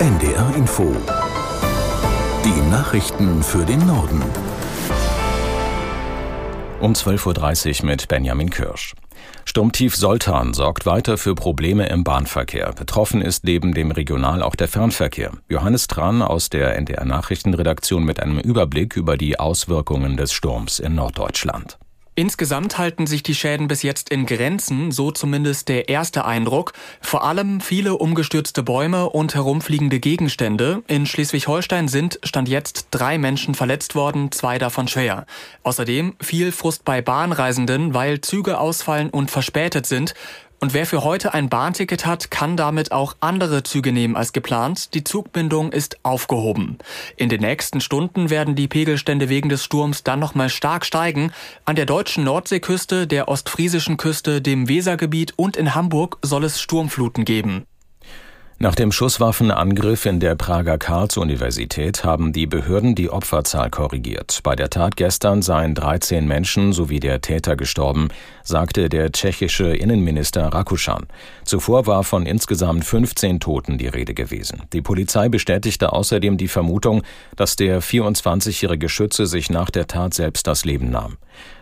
NDR Info. Die Nachrichten für den Norden. Um 12.30 Uhr mit Benjamin Kirsch. Sturmtief Soltan sorgt weiter für Probleme im Bahnverkehr. Betroffen ist neben dem Regional auch der Fernverkehr. Johannes Tran aus der NDR Nachrichtenredaktion mit einem Überblick über die Auswirkungen des Sturms in Norddeutschland. Insgesamt halten sich die Schäden bis jetzt in Grenzen, so zumindest der erste Eindruck. Vor allem viele umgestürzte Bäume und herumfliegende Gegenstände. In Schleswig-Holstein sind Stand jetzt drei Menschen verletzt worden, zwei davon schwer. Außerdem viel Frust bei Bahnreisenden, weil Züge ausfallen und verspätet sind. Und wer für heute ein Bahnticket hat, kann damit auch andere Züge nehmen als geplant. Die Zugbindung ist aufgehoben. In den nächsten Stunden werden die Pegelstände wegen des Sturms dann nochmal stark steigen. An der deutschen Nordseeküste, der ostfriesischen Küste, dem Wesergebiet und in Hamburg soll es Sturmfluten geben. Nach dem Schusswaffenangriff in der Prager Karls-Universität haben die Behörden die Opferzahl korrigiert. Bei der Tat gestern seien 13 Menschen sowie der Täter gestorben, sagte der tschechische Innenminister Rakuschan. Zuvor war von insgesamt 15 Toten die Rede gewesen. Die Polizei bestätigte außerdem die Vermutung, dass der 24-jährige Schütze sich nach der Tat selbst das Leben nahm.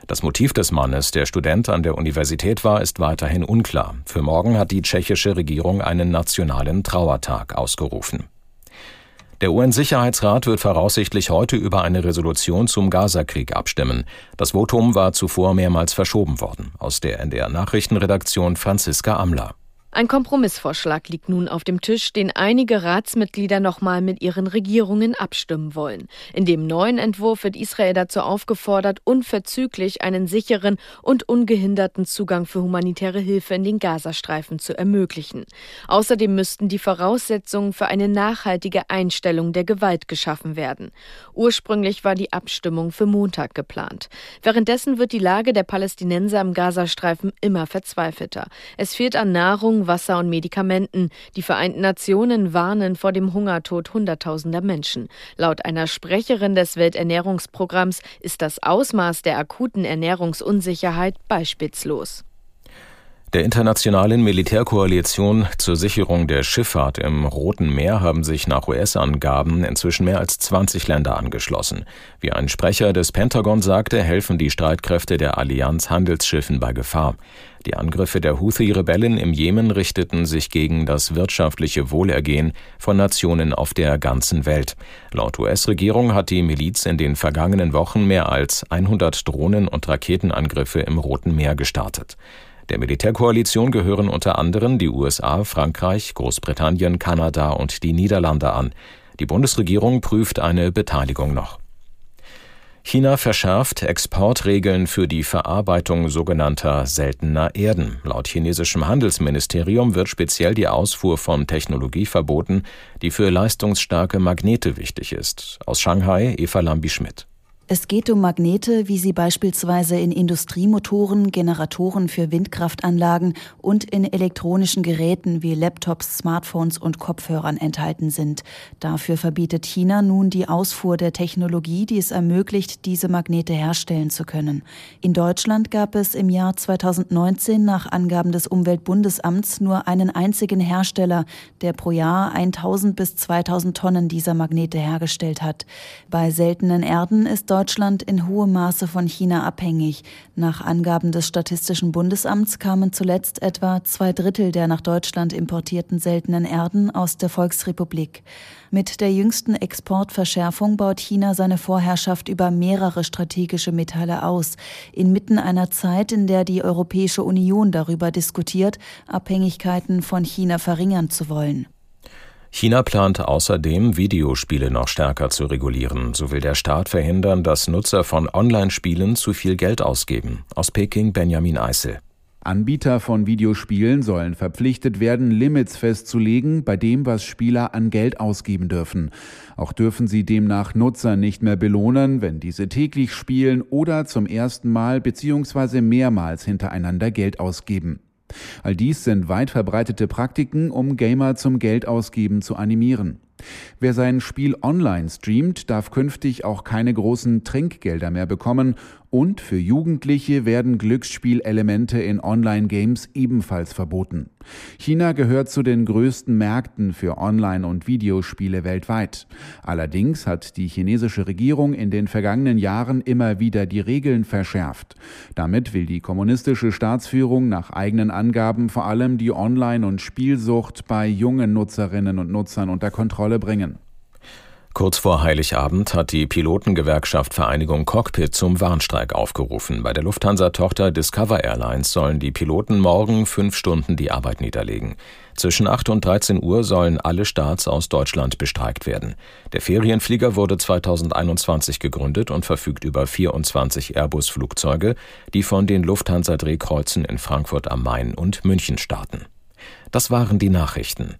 Das Motiv des Mannes, der Student an der Universität war, ist weiterhin unklar. Für morgen hat die tschechische Regierung einen nationalen Trauertag ausgerufen. Der UN-Sicherheitsrat wird voraussichtlich heute über eine Resolution zum Gazakrieg abstimmen. Das Votum war zuvor mehrmals verschoben worden. Aus der NDR Nachrichtenredaktion Franziska Amler. Ein Kompromissvorschlag liegt nun auf dem Tisch, den einige Ratsmitglieder nochmal mit ihren Regierungen abstimmen wollen. In dem neuen Entwurf wird Israel dazu aufgefordert, unverzüglich einen sicheren und ungehinderten Zugang für humanitäre Hilfe in den Gazastreifen zu ermöglichen. Außerdem müssten die Voraussetzungen für eine nachhaltige Einstellung der Gewalt geschaffen werden. Ursprünglich war die Abstimmung für Montag geplant. Währenddessen wird die Lage der Palästinenser im Gazastreifen immer verzweifelter. Es fehlt an Nahrung, Wasser und Medikamenten. Die Vereinten Nationen warnen vor dem Hungertod Hunderttausender Menschen. Laut einer Sprecherin des Welternährungsprogramms ist das Ausmaß der akuten Ernährungsunsicherheit beispielslos. Der internationalen Militärkoalition zur Sicherung der Schifffahrt im Roten Meer haben sich nach US-Angaben inzwischen mehr als 20 Länder angeschlossen. Wie ein Sprecher des Pentagon sagte, helfen die Streitkräfte der Allianz Handelsschiffen bei Gefahr. Die Angriffe der Houthi-Rebellen im Jemen richteten sich gegen das wirtschaftliche Wohlergehen von Nationen auf der ganzen Welt. Laut US-Regierung hat die Miliz in den vergangenen Wochen mehr als 100 Drohnen- und Raketenangriffe im Roten Meer gestartet. Der Militärkoalition gehören unter anderem die USA, Frankreich, Großbritannien, Kanada und die Niederlande an. Die Bundesregierung prüft eine Beteiligung noch. China verschärft Exportregeln für die Verarbeitung sogenannter seltener Erden. Laut chinesischem Handelsministerium wird speziell die Ausfuhr von Technologie verboten, die für leistungsstarke Magnete wichtig ist. Aus Shanghai Eva Lambi-Schmidt. Es geht um Magnete, wie sie beispielsweise in Industriemotoren, Generatoren für Windkraftanlagen und in elektronischen Geräten wie Laptops, Smartphones und Kopfhörern enthalten sind. Dafür verbietet China nun die Ausfuhr der Technologie, die es ermöglicht, diese Magnete herstellen zu können. In Deutschland gab es im Jahr 2019 nach Angaben des Umweltbundesamts nur einen einzigen Hersteller, der pro Jahr 1000 bis 2000 Tonnen dieser Magnete hergestellt hat. Bei seltenen Erden ist in hohem Maße von China abhängig. Nach Angaben des Statistischen Bundesamts kamen zuletzt etwa zwei Drittel der nach Deutschland importierten seltenen Erden aus der Volksrepublik. Mit der jüngsten Exportverschärfung baut China seine Vorherrschaft über mehrere strategische Metalle aus, inmitten einer Zeit, in der die Europäische Union darüber diskutiert, Abhängigkeiten von China verringern zu wollen. China plant außerdem, Videospiele noch stärker zu regulieren. So will der Staat verhindern, dass Nutzer von Online-Spielen zu viel Geld ausgeben. Aus Peking Benjamin Eisel. Anbieter von Videospielen sollen verpflichtet werden, Limits festzulegen bei dem, was Spieler an Geld ausgeben dürfen. Auch dürfen sie demnach Nutzer nicht mehr belohnen, wenn diese täglich spielen oder zum ersten Mal bzw. mehrmals hintereinander Geld ausgeben. All dies sind weit verbreitete Praktiken, um Gamer zum Geldausgeben zu animieren. Wer sein Spiel online streamt, darf künftig auch keine großen Trinkgelder mehr bekommen Und für Jugendliche werden Glücksspielelemente in Online-Games ebenfalls verboten. China gehört zu den größten Märkten für Online- und Videospiele weltweit. Allerdings hat die chinesische Regierung in den vergangenen Jahren immer wieder die Regeln verschärft. Damit will die kommunistische Staatsführung nach eigenen Angaben vor allem die Online- und Spielsucht bei jungen Nutzerinnen und Nutzern unter Kontrolle bringen. Kurz vor Heiligabend hat die Pilotengewerkschaft Vereinigung Cockpit zum Warnstreik aufgerufen. Bei der Lufthansa-Tochter Discover Airlines sollen die Piloten morgen fünf Stunden die Arbeit niederlegen. Zwischen 8 und 13 Uhr sollen alle Starts aus Deutschland bestreikt werden. Der Ferienflieger wurde 2021 gegründet und verfügt über 24 Airbus-Flugzeuge, die von den Lufthansa-Drehkreuzen in Frankfurt am Main und München starten. Das waren die Nachrichten.